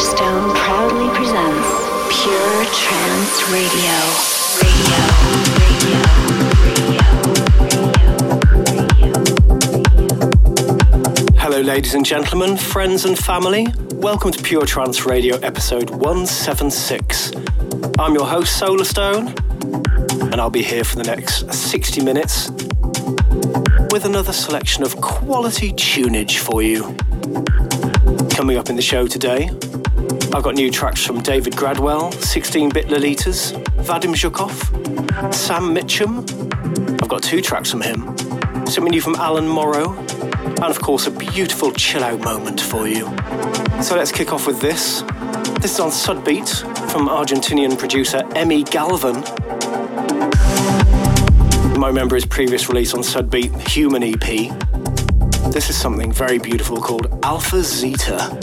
Solarstone proudly presents Pure Trance Radio. Radio. Hello, ladies and gentlemen, friends and family. Welcome to Pure Trance Radio episode 176. I'm your host, Solarstone, and I'll be here for the next 60 minutes with another selection of quality tunage for you. Coming up in the show today, I've got new tracks from David Gradwell, 16 Bit Lolitas, Vadim Zhukov, Sam Mitchum. I've got two tracks from him, something new from Alan Morrow, and of course a beautiful chill out moment for you. So let's kick off with this. This is on Sudbeat from Argentinian producer Emi Galvan. You remember his previous release on Sudbeat, Human EP. This is something very beautiful called Alpha Zeta.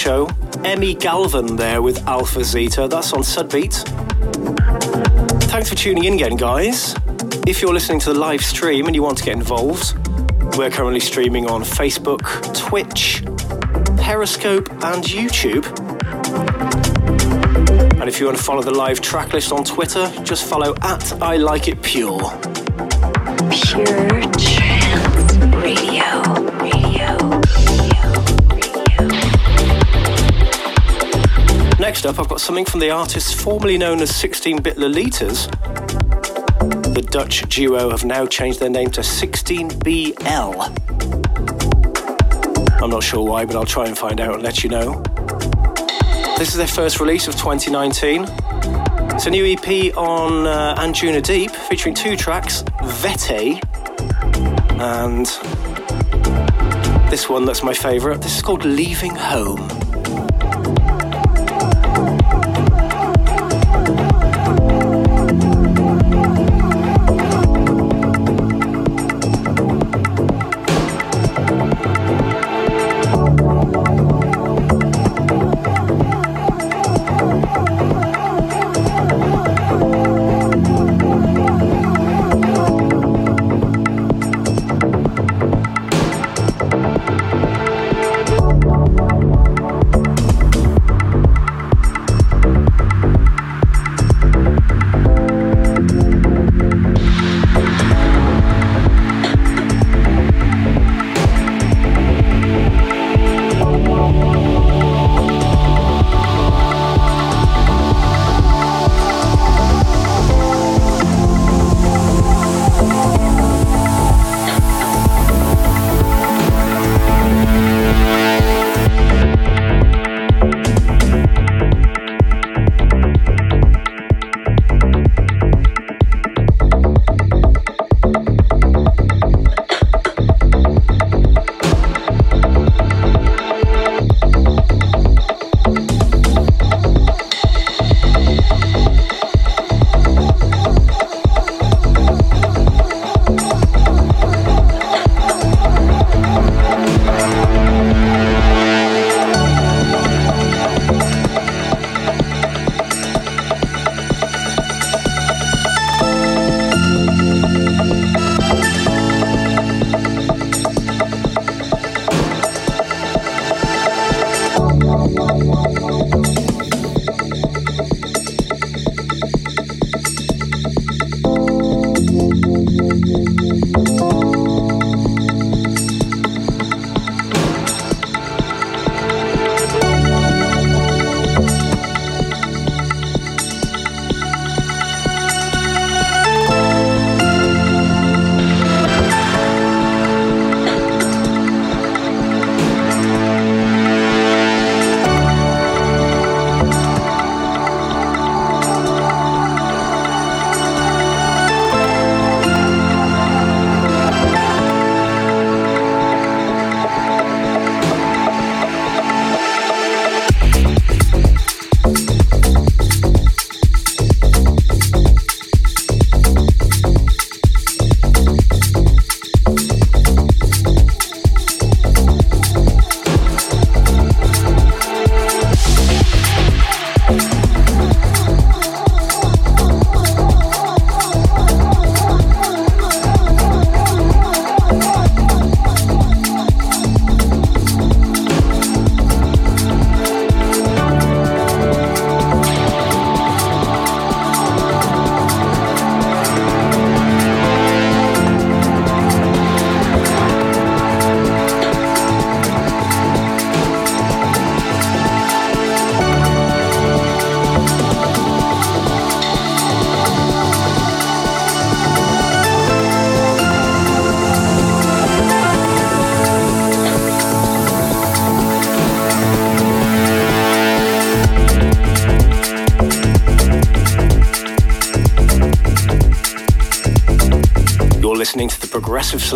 Show. Emi Galvan there with Alpha Zeta. That's on Sudbeat. Thanks for tuning in again, guys. If you're listening to the live stream and you want to get involved, we're currently streaming on Facebook, Twitch, Periscope, and YouTube. And if you want to follow the live track list on Twitter, just follow at I Like It Pure. Pure Next up, I've got something from the artists formerly known as 16 Bit Lolitas. The Dutch duo have now changed their name to 16BL. I'm not sure why, but I'll try and find out and let you know. This is their first release of 2019. It's a new EP on uh, Anjuna Deep featuring two tracks, Vete and this one that's my favourite. This is called Leaving Home.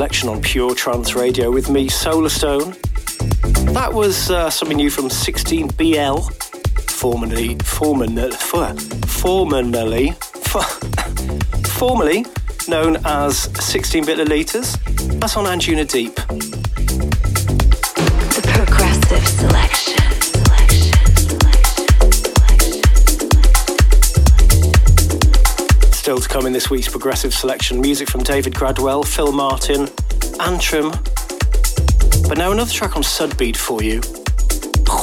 Selection on Pure Trance Radio with me, Solarstone. That was uh, something new from 16BL, formerly, formerly, formerly, formerly known as 16 Bit Lolitas. That's on Anjuna Deep. The progressive selection. Still to come in this week's progressive selection music from David Gradwell, Phil Martin, Antrim. But now another track on Sudbeat for you.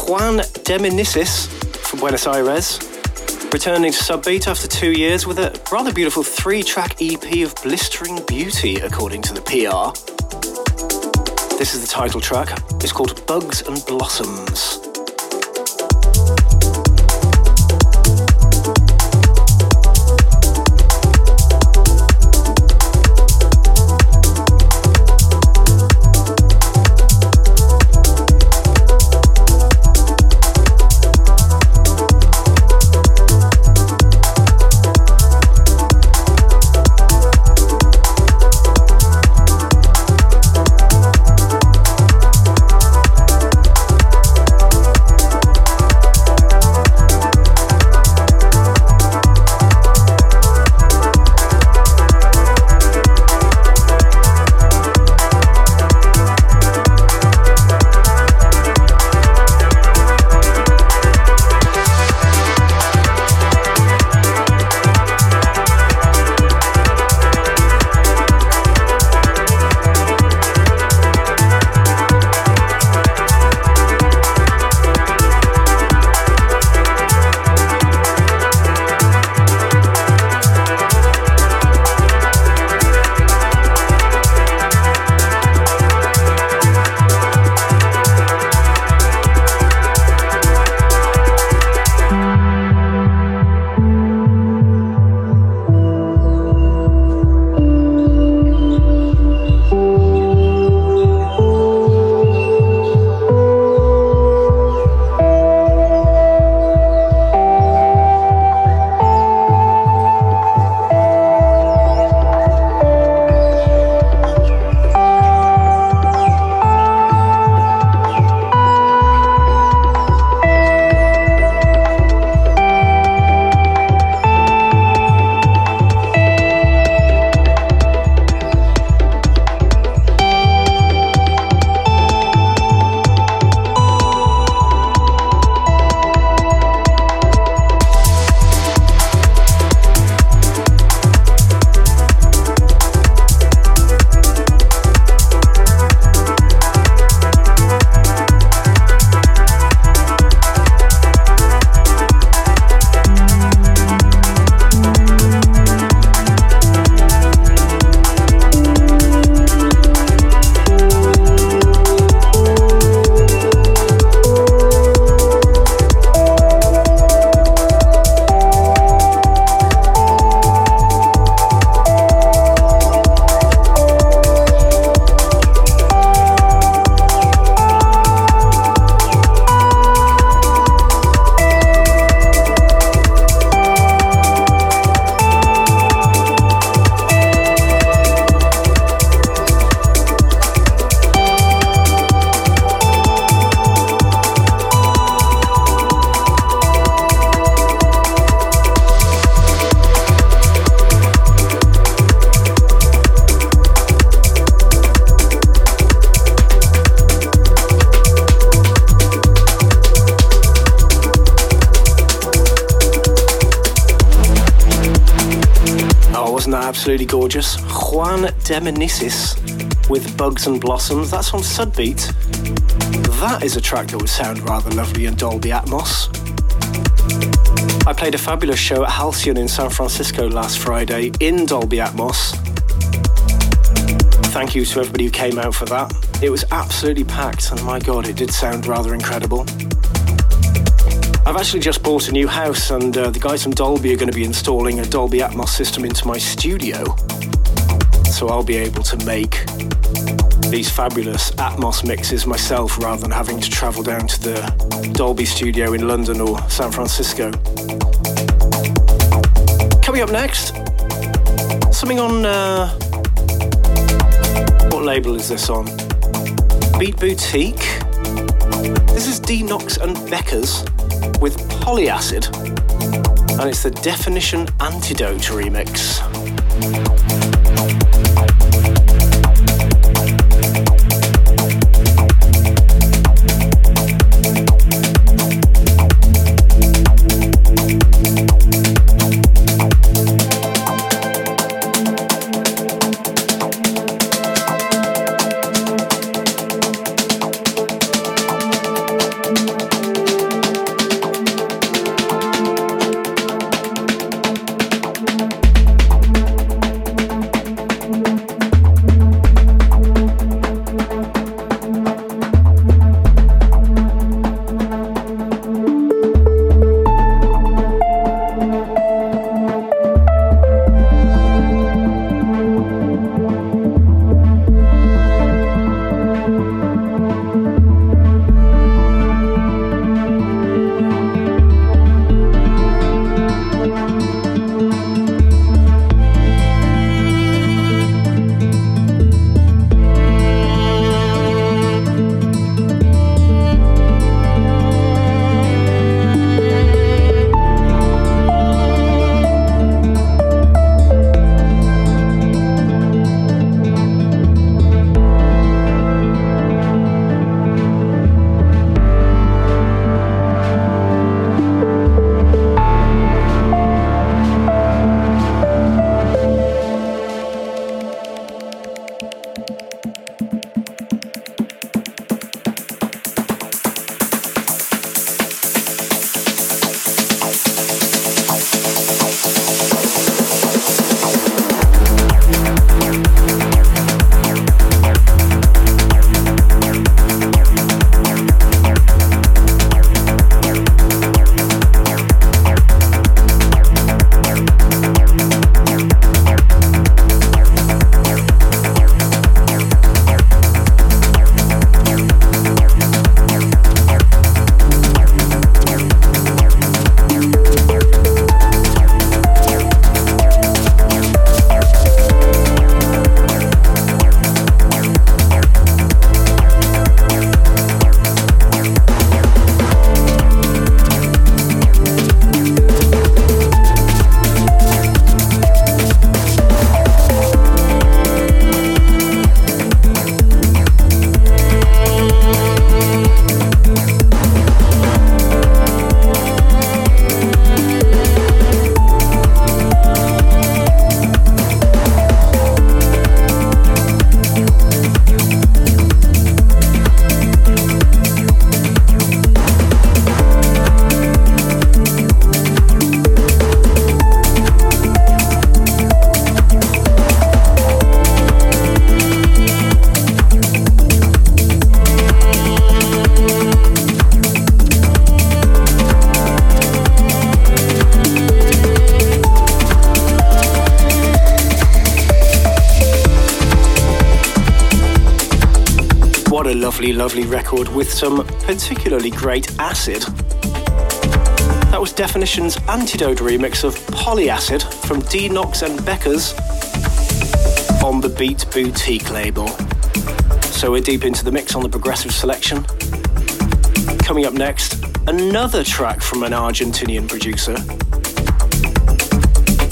Juan Deminicis from Buenos Aires, returning to Sudbeat after two years with a rather beautiful three track EP of blistering beauty, according to the PR. This is the title track. It's called Bugs and Blossoms. Absolutely gorgeous. Juan Deminicis with Bugs and Blossoms. That's on Sudbeat. That is a track that would sound rather lovely in Dolby Atmos. I played a fabulous show at Halcyon in San Francisco last Friday in Dolby Atmos. Thank you to everybody who came out for that. It was absolutely packed, and my god, it did sound rather incredible. I've actually just bought a new house, and uh, the guys from Dolby are going to be installing a Dolby Atmos system into my studio. So I'll be able to make these fabulous Atmos mixes myself rather than having to travel down to the Dolby studio in London or San Francisco. Coming up next, something on. Uh, what label is this on? Beat Boutique. This is Denox and Beckers Polyacid, and it's the Definition Antidote remix. Record with some particularly great acid. That was Definition's Antidote remix of Polyacid from Denox and Beckers on the Beat Boutique label. So we're deep into the mix on the progressive selection. Coming up next, another track from an Argentinian producer.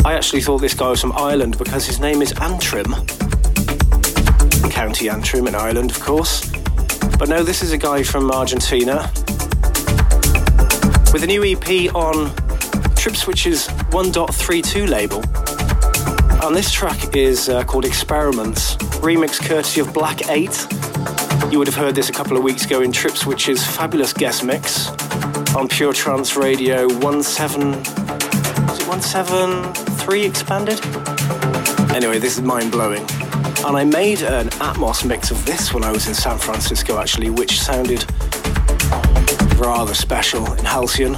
I actually thought this guy was from Ireland because his name is Antrim. County Antrim in Ireland, of course. But no, this is a guy from Argentina with a new EP on Tripswitch's 1.32 label. And this track is uh, called Experiments, remix courtesy of Black 8. You would have heard this a couple of weeks ago in Tripswitch's fabulous guest mix on Pure Trance Radio 17. Is it 173 expanded? Anyway, this is mind blowing. And I made an Atmos mix of this when I was in San Francisco actually, which sounded rather special in Halcyon.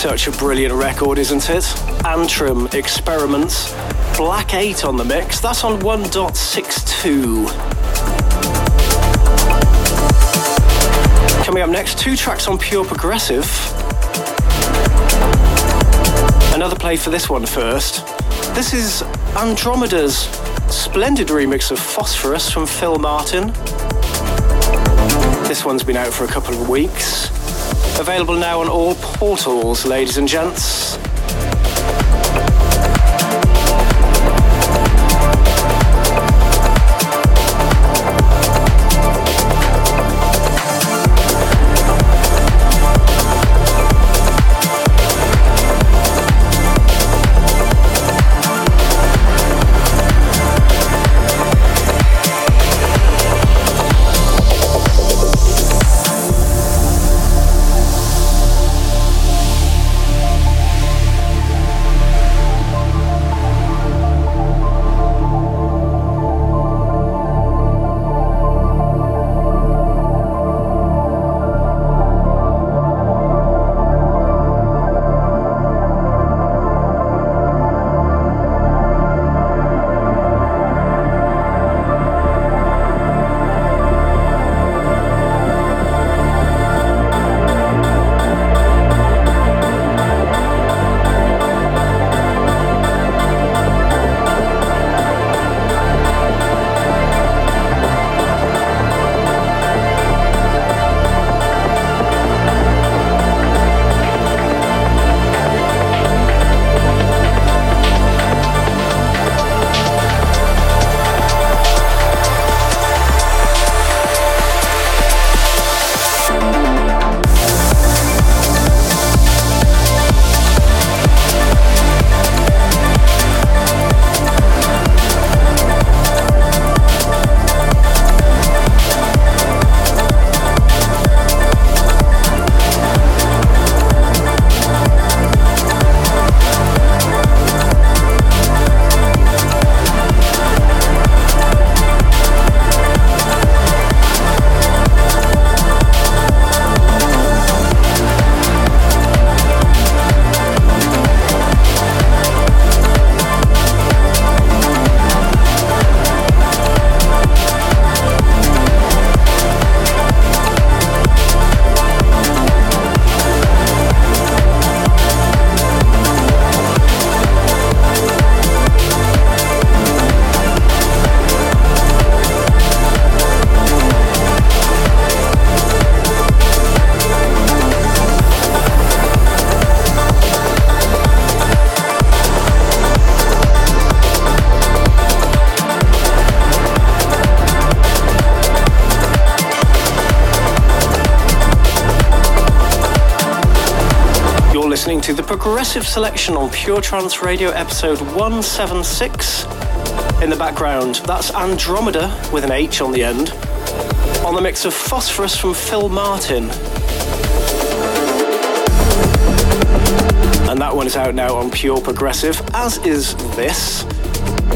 Such a brilliant record, isn't it? Antrim Experiments. Black 8 on the mix. That's on 1.62. Coming up next, two tracks on Pure Progressive. Another play for this one first. This is Andromeda's splendid remix of Phosphorus from Phil Martin. This one's been out for a couple of weeks. Available now on all portals, ladies and gents. Listening to the Progressive Selection on Pure Trance Radio episode 176. In the background, that's Andromeda with an H on the end, on the mix of Phosphorus from Phil Martin. And that one is out now on Pure Progressive, as is this.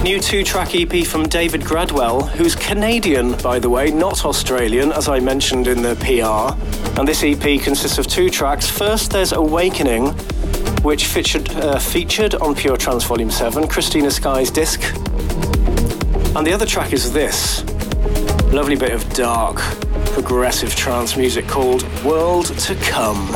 New two track EP from David Gradwell, who's Canadian, by the way, not Australian, as I mentioned in the PR. And this EP consists of two tracks. First, there's Awakening, which featured, uh, featured on Pure Trance Volume 7, Kristina Sky's disc. And the other track is this lovely bit of dark, progressive trance music called World to Come.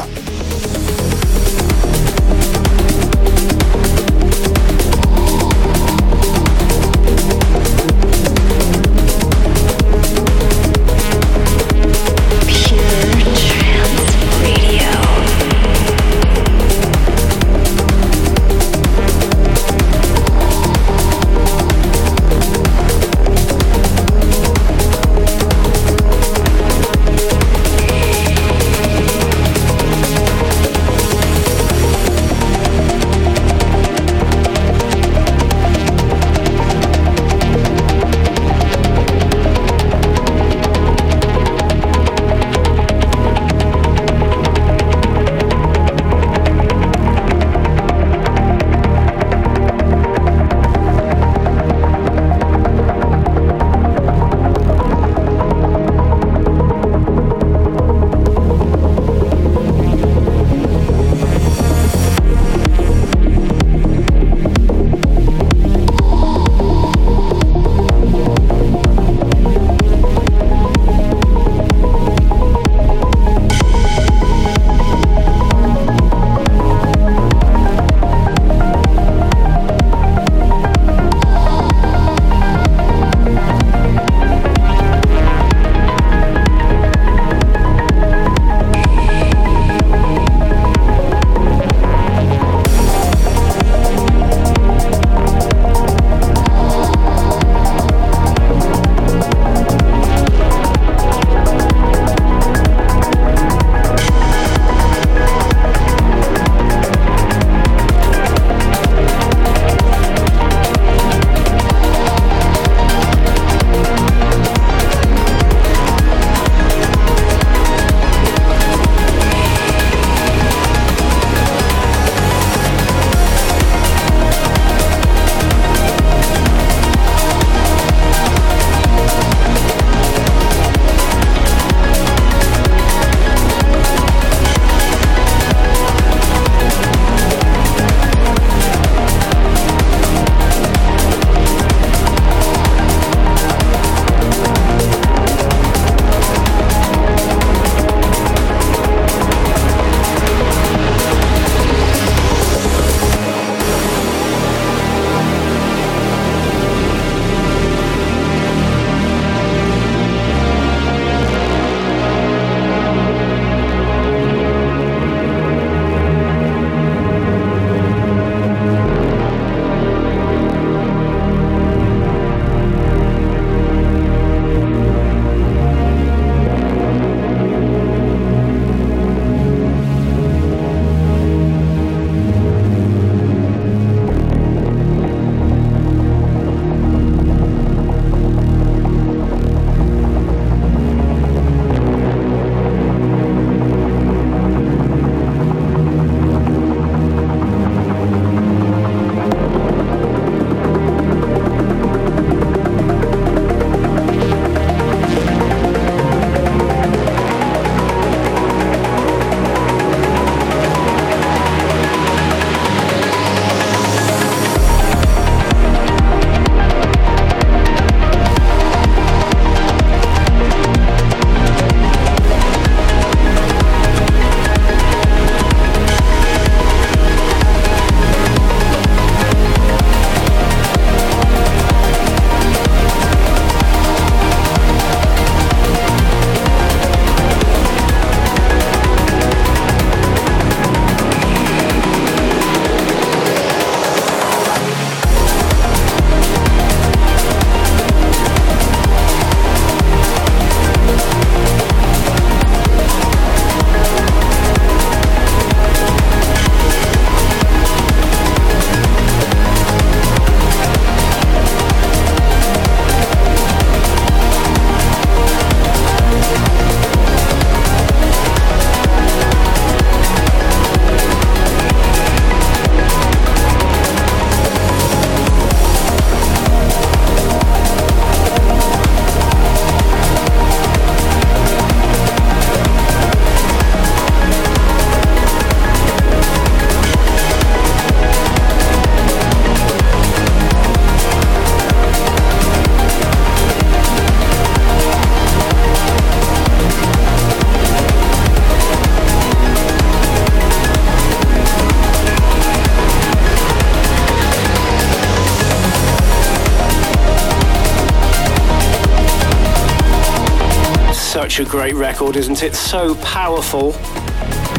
A great record, isn't it? So powerful.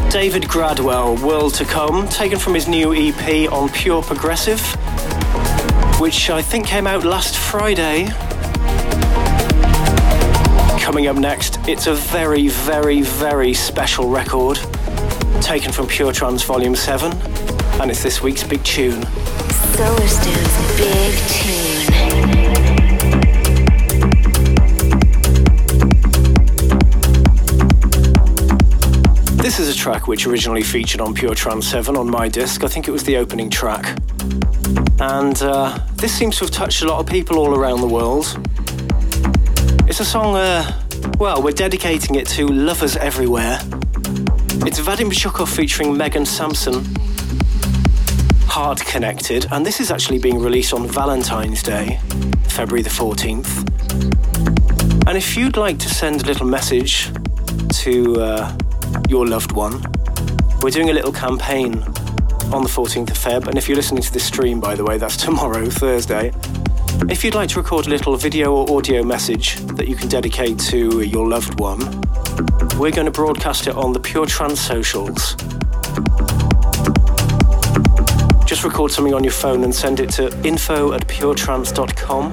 David Gradwell, World to Come, taken from his new EP on Pure Progressive, which I think came out last Friday. Coming up next, it's a very, very, very special record, taken from Pure Trance Volume 7, and it's this week's big tune. Solarstone's big tune. This is a track which originally featured on Pure Trance 7 on my disc. I think it was the opening track. And uh, this seems to have touched a lot of people all around the world. It's a song, uh, well, we're dedicating it to lovers everywhere. It's Vadim Zhukov featuring Megan Sampson, Heart Connected, and this is actually being released on Valentine's Day, February the 14th. And if you'd like to send a little message to uh, your loved one, we're doing a little campaign on the 14th of Feb. And if you're listening to this stream, by the way, that's tomorrow, Thursday. If you'd like to record a little video or audio message that you can dedicate to your loved one, we're going to broadcast it on the Pure Trance socials. Just record something on your phone and send it to info at puretrance.com.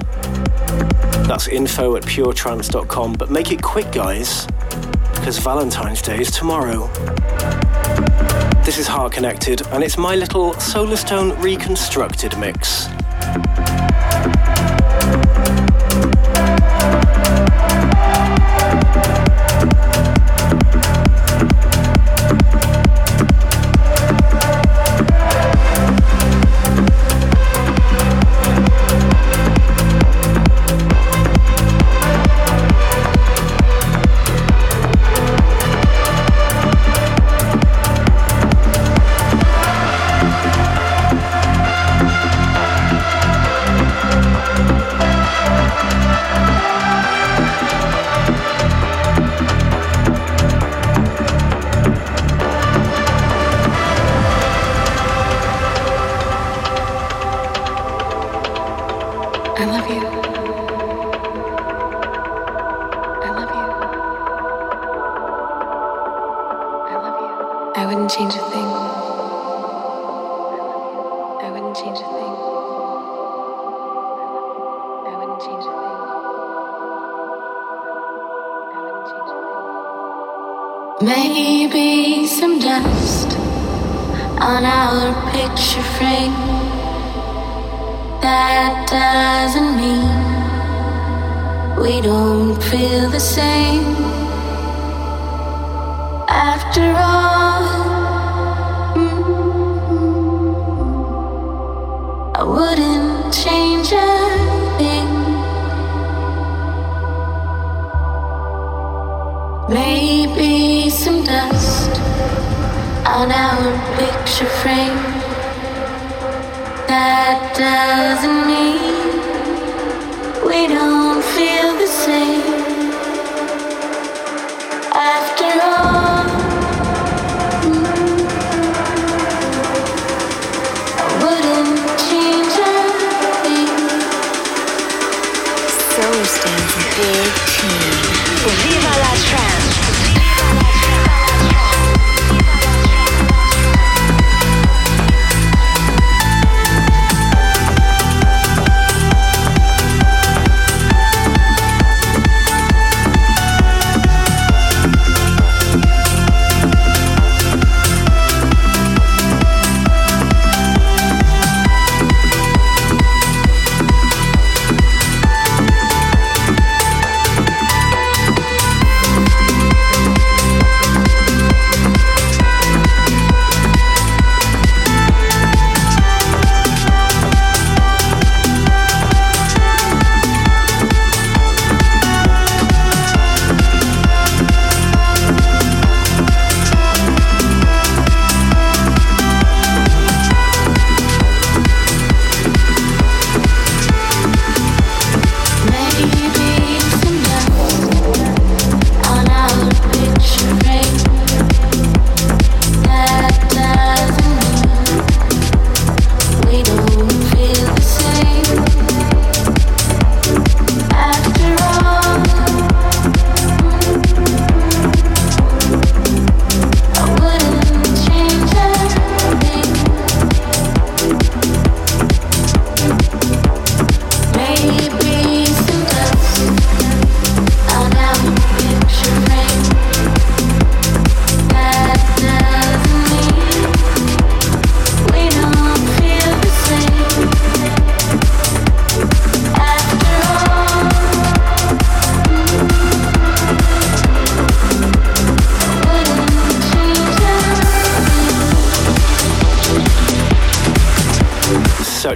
That's info at puretrance.com. But make it quick, guys because Valentine's Day is tomorrow. This is Heart Connected, and it's my little Solarstone reconstructed mix. We don't feel the same.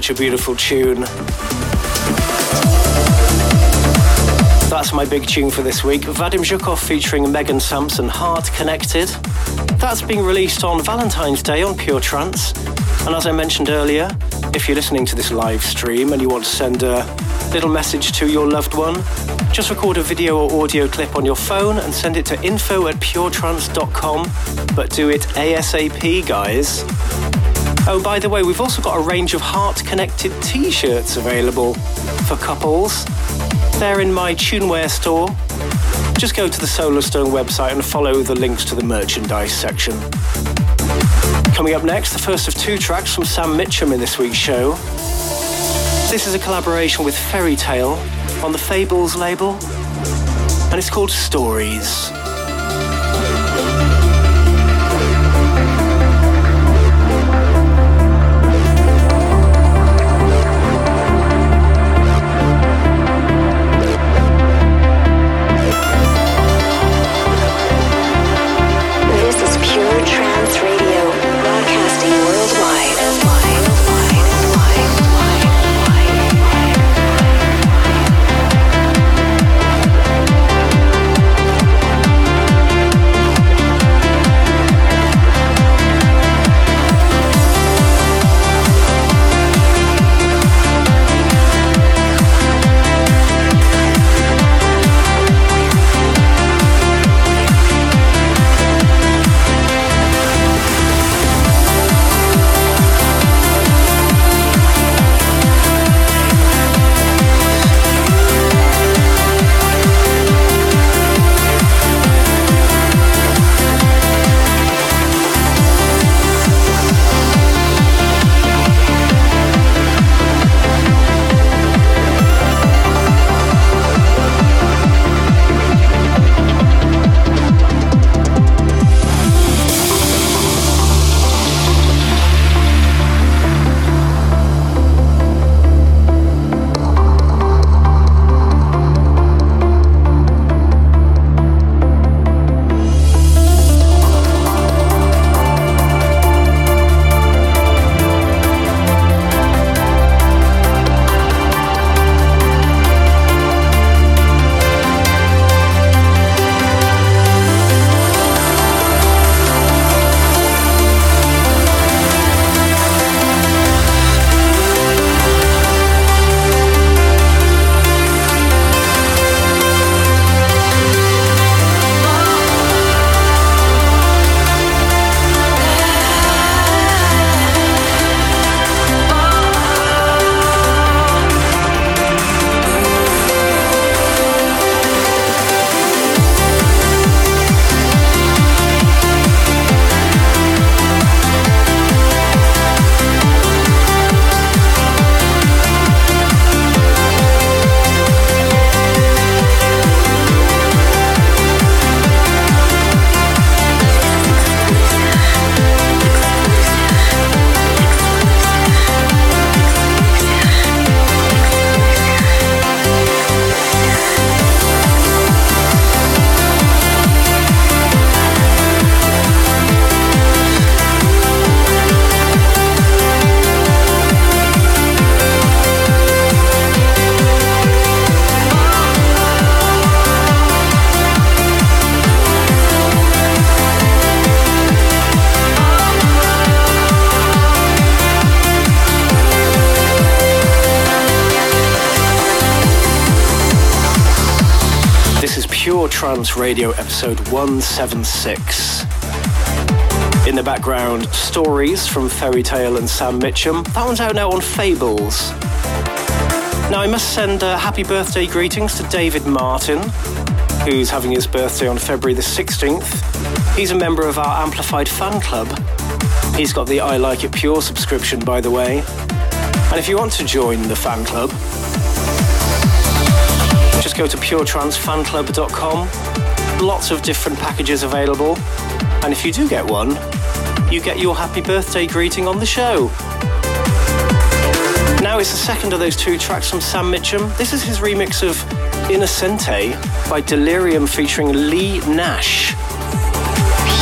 Such a beautiful tune. That's my big tune for this week. Vadim Zhukov featuring Megan Sampson, Heart Connected. That's being released on Valentine's Day on Pure Trance. And as I mentioned earlier, if you're listening to this live stream and you want to send a little message to your loved one, just record a video or audio clip on your phone and send it to info at puretrance.com, but do it ASAP, guys. Oh, by the way, we've also got a range of heart connected t shirts available for couples. They're in my Tuneware store. Just go to the Solarstone website and follow the links to the merchandise section. Coming up next, the first of two tracks from Sam Mitchum in this week's show. This is a collaboration with Fairy Tale on the Fables label, and it's called Stories. Radio episode 176. In the background, stories from Fairy Tale and Sam Mitchum. That one's out now on Fables. Now, I must send uh, happy birthday greetings to David Martin, who's having his birthday on February the 16th. He's a member of our Amplified fan club. He's got the I Like It Pure subscription, by the way. And if you want to join the fan club, just go to puretrancefanclub.com. Lots of different packages available. And if you do get one, you get your happy birthday greeting on the show. Now it's the second of those two tracks from Sam Mitchum. This is his remix of Innocente by Delerium featuring Leigh Nash.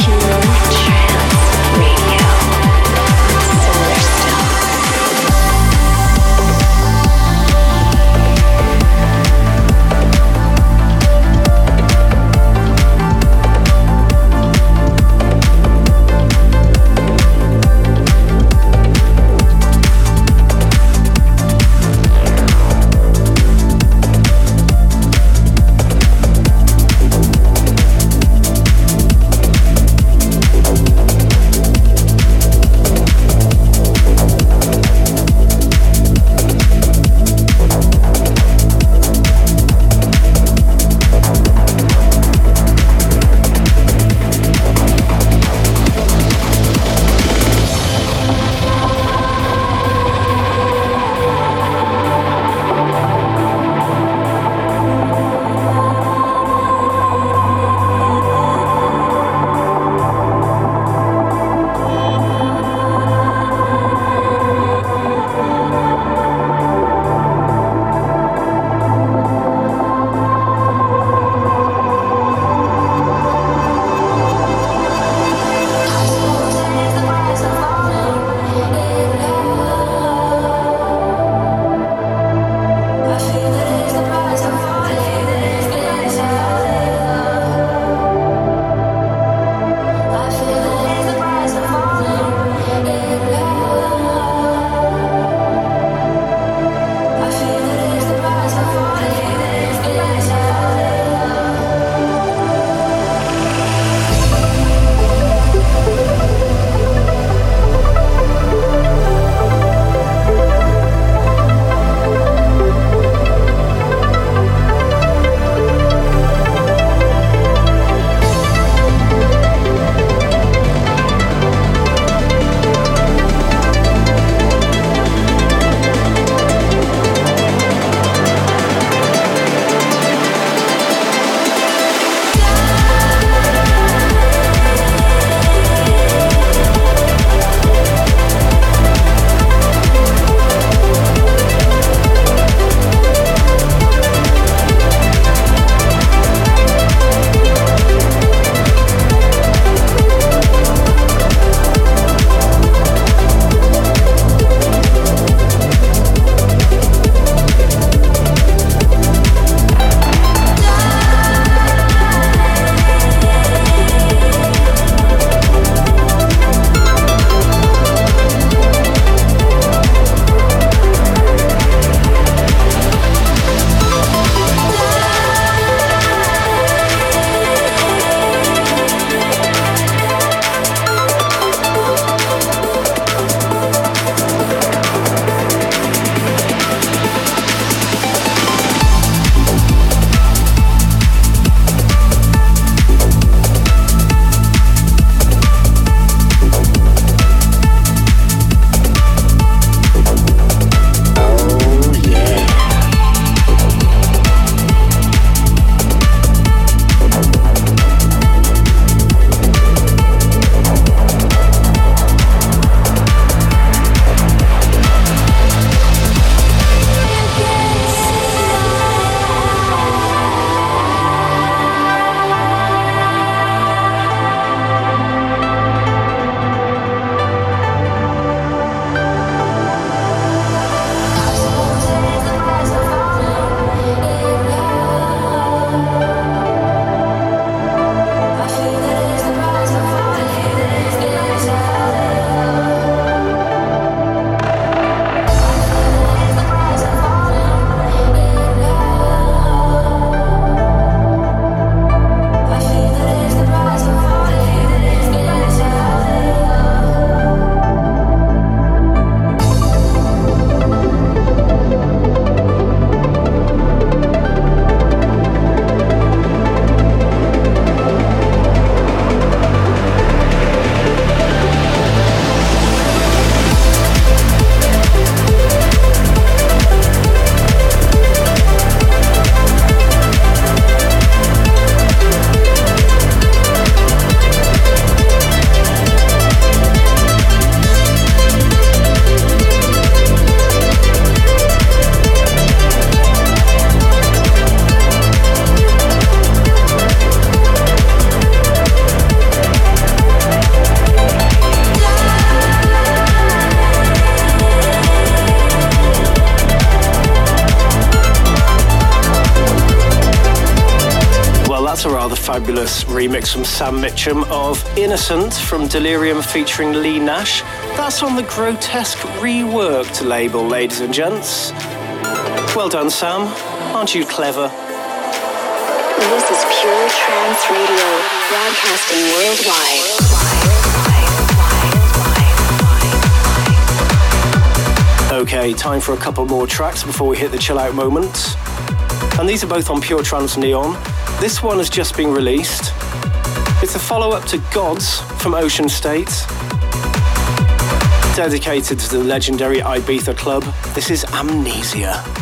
Pure from Sam Mitchum of Innocent from Delerium featuring Leigh Nash. That's on the Grotesque Reworked label, ladies and gents. Well done, Sam. Aren't you clever? This is Pure Trance Radio, broadcasting worldwide. Okay, time for a couple more tracks before we hit the chill out moment. And these are both on Pure Trance Neon. This one has just been released. It's a follow up to Gods from Ocean State, dedicated to the legendary Ibiza Club. This is Amnesia.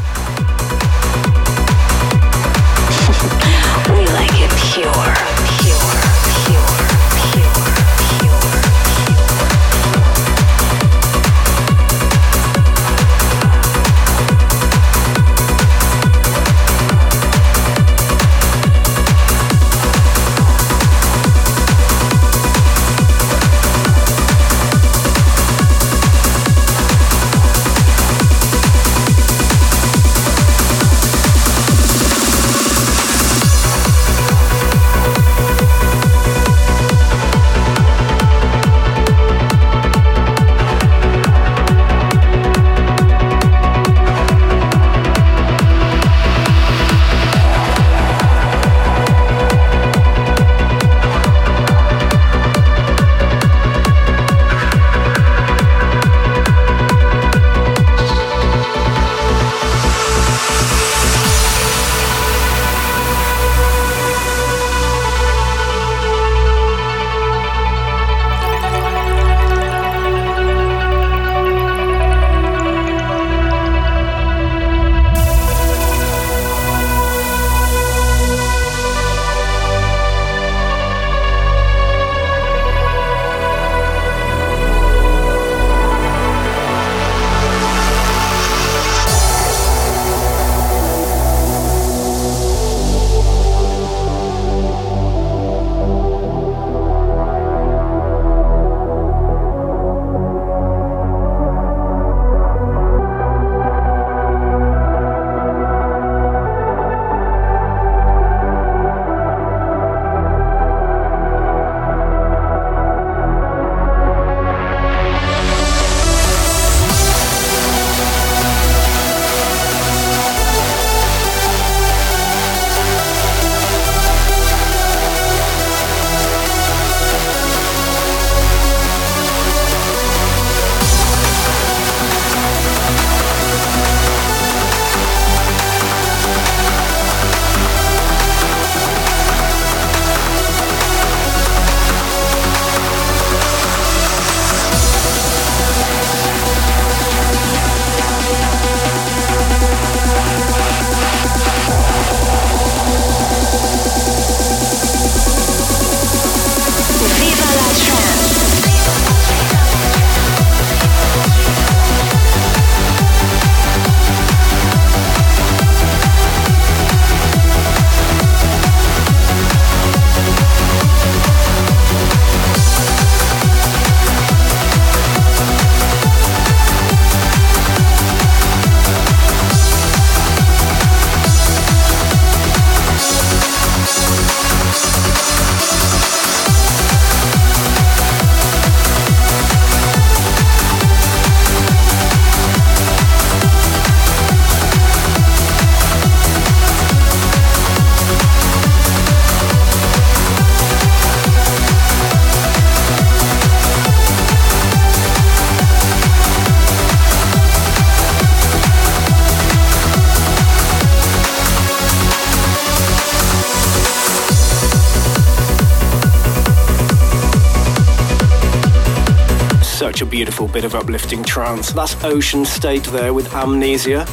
Bit of uplifting trance. That's Ocean State there with Amnesia.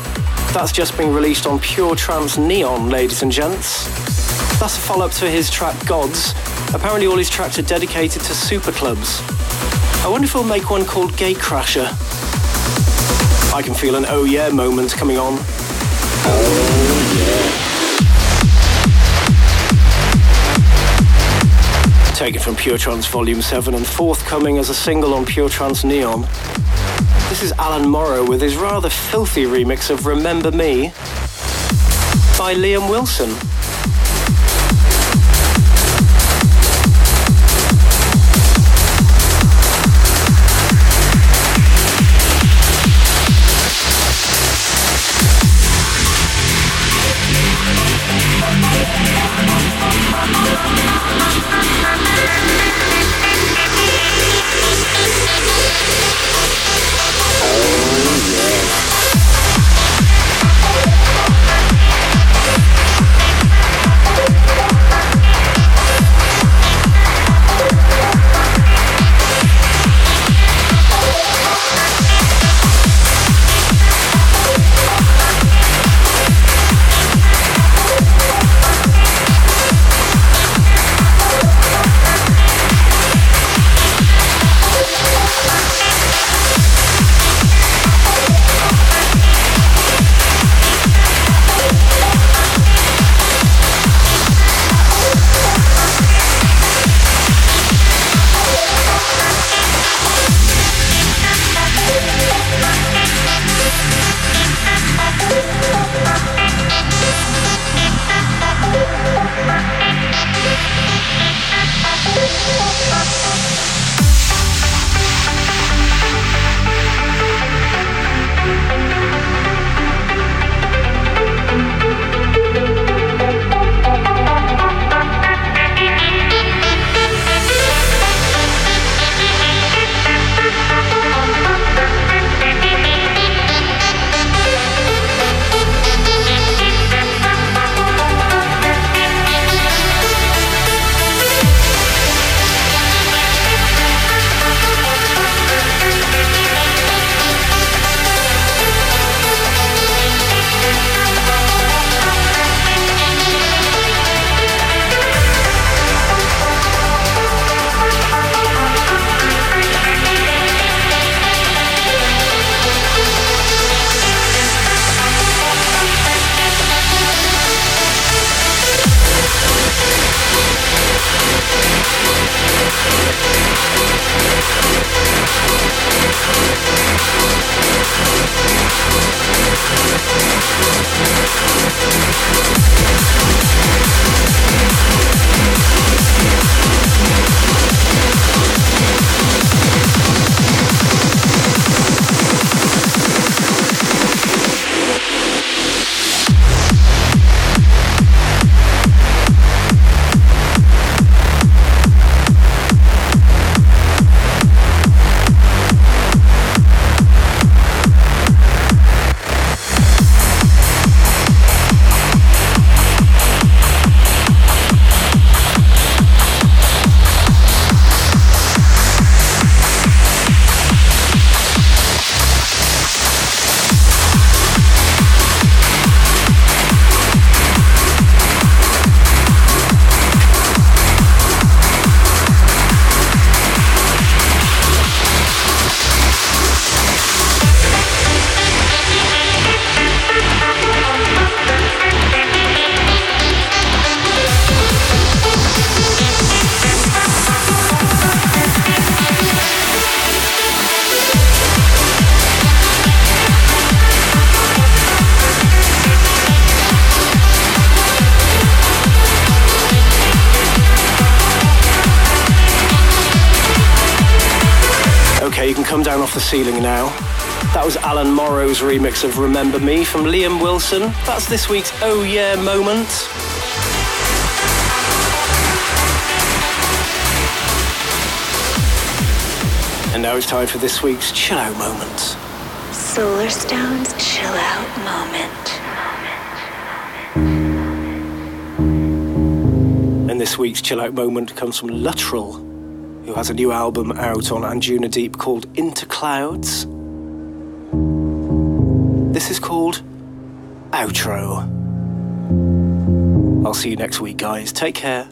That's just been released on Pure Trance Neon, ladies and gents. That's a follow up to his track Gods. Apparently, all his tracks are dedicated to super clubs. I wonder if he'll make one called Gatecrasher. I can feel an oh yeah moment coming on. Oh yeah. Taken from Pure Trance Volume 7 and forthcoming as a single on Pure Trance Neon. This is Alan Morrow with his rather filthy remix of Remember Me by Liam Wilson. Ceiling now. That was Alan Morrow's remix of Remember Me from Liam Wilson. That's this week's Oh Yeah moment. And now it's time for this week's chill out moment. Solarstone's chill out moment. And this week's chill out moment comes from Luttrell, who has a new album out on Anjuna Deep called Into Clouds. This is called Outro. I'll see you next week, guys. Take care.